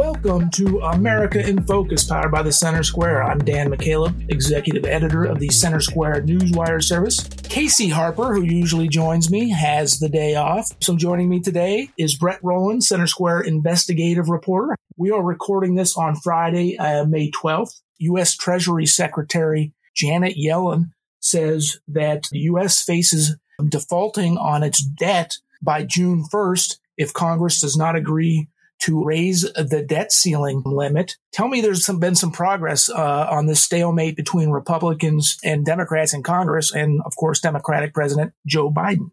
Welcome to America in Focus, powered by the Center Square. I'm Dan McCaleb, executive editor of the Center Square Newswire service. Casey Harper, who usually joins me, has the day off. So joining me today is Brett Rowland, Center Square investigative reporter. We are recording this on Friday, uh, May 12th. U.S. Treasury Secretary Janet Yellen says that the U.S. faces defaulting on its debt by June 1st if Congress does not agree to raise the debt ceiling limit. Tell me there's some, been some progress uh, on this stalemate between Republicans and Democrats in Congress, and of course, Democratic President Joe Biden.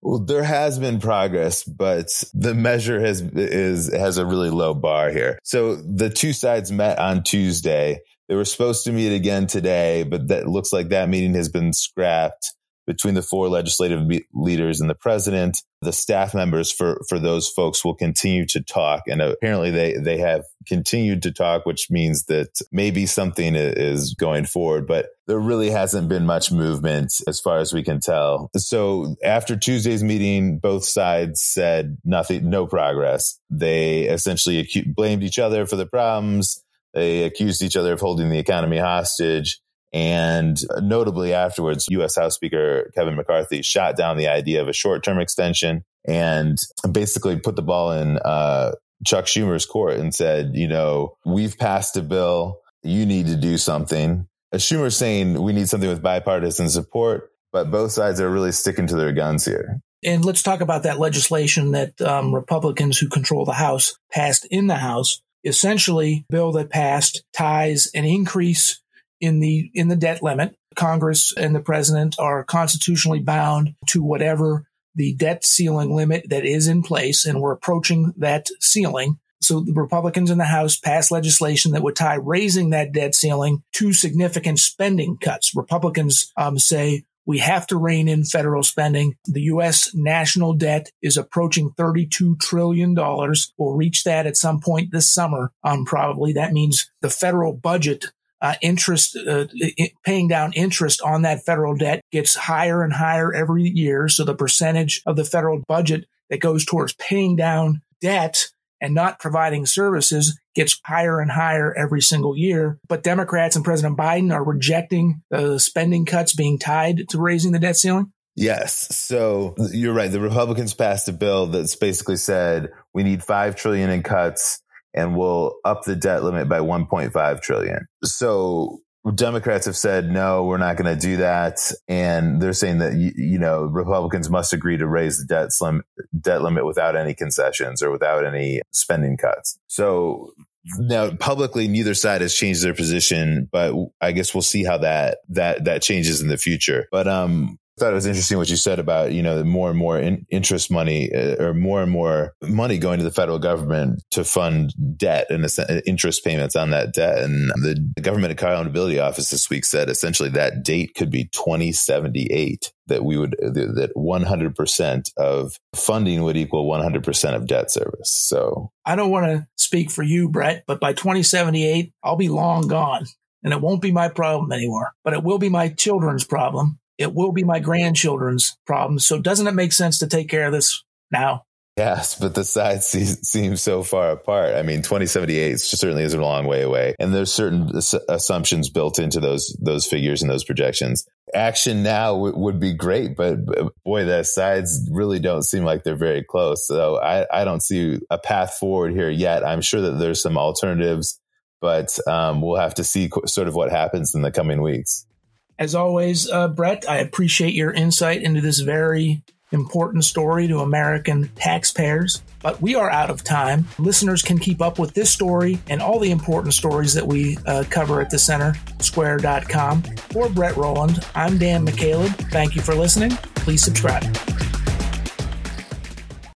Well, there has been progress, but the measure has is has a really low bar here. So the two sides met on Tuesday. They were supposed to meet again today, but that looks like that meeting has been scrapped between the four legislative leaders and the president. The staff members for, for those folks will continue to talk. And apparently they, they have continued to talk, which means that maybe something is going forward, but there really hasn't been much movement as far as we can tell. So after Tuesday's meeting, both sides said nothing, no progress. They essentially blamed each other for the problems. They accused each other of holding the economy hostage. And notably afterwards, U.S. House Speaker Kevin McCarthy shot down the idea of a short term extension and basically put the ball in uh, Chuck Schumer's court and said, you know, we've passed a bill. You need to do something. Schumer's saying we need something with bipartisan support, but both sides are really sticking to their guns here. And let's talk about that legislation that um, Republicans who control the House passed in the House. Essentially, bill that passed ties an increase in the in the debt limit. Congress and the president are constitutionally bound to whatever the debt ceiling limit that is in place, and we're approaching that ceiling. So the Republicans in the House passed legislation that would tie raising that debt ceiling to significant spending cuts. Republicans um, say we have to rein in federal spending. The U.S. national debt is approaching $32 trillion. We'll reach that at some point this summer, um, probably. That means the federal budget uh, interest, uh, paying down interest on that federal debt gets higher and higher every year. So the percentage of the federal budget that goes towards paying down debt and not providing services gets higher and higher every single year. But Democrats and President Biden are rejecting the spending cuts being tied to raising the debt ceiling. Yes. So you're right. The Republicans passed a bill that's basically said we need 5 trillion in cuts and we'll up the debt limit by 1.5 trillion. So Democrats have said, no, we're not going to do that. And they're saying that, you, know, Republicans must agree to raise the debt, slim, debt limit without any concessions or without any spending cuts. So now publicly, neither side has changed their position, but I guess we'll see how that, that, that changes in the future. But, um, thought it was interesting what you said about you know more and more in, interest money uh, or more and more money going to the federal government to fund debt and interest payments on that debt. And the, the government accountability office this week said essentially that date could be 2078 that we would that 100% of funding would equal 100% of debt service. So I don't want to speak for you, Brett, but by 2078, I'll be long gone and it won't be my problem anymore, but it will be my children's problem it will be my grandchildren's problem. So doesn't it make sense to take care of this now? Yes, but the sides seem so far apart. I mean, 2078 certainly is a long way away, and there's certain assumptions built into those those figures and those projections. Action now w- would be great, but, boy, the sides really don't seem like they're very close. So I, I don't see a path forward here yet. I'm sure that there's some alternatives, but um, we'll have to see sort of what happens in the coming weeks. As always, uh, Brett, I appreciate your insight into this very important story to American taxpayers. But we are out of time. Listeners can keep up with this story and all the important stories that we uh, cover at the center, square.com. For Brett Rowland, I'm Dan McCaleb. Thank you for listening. Please subscribe.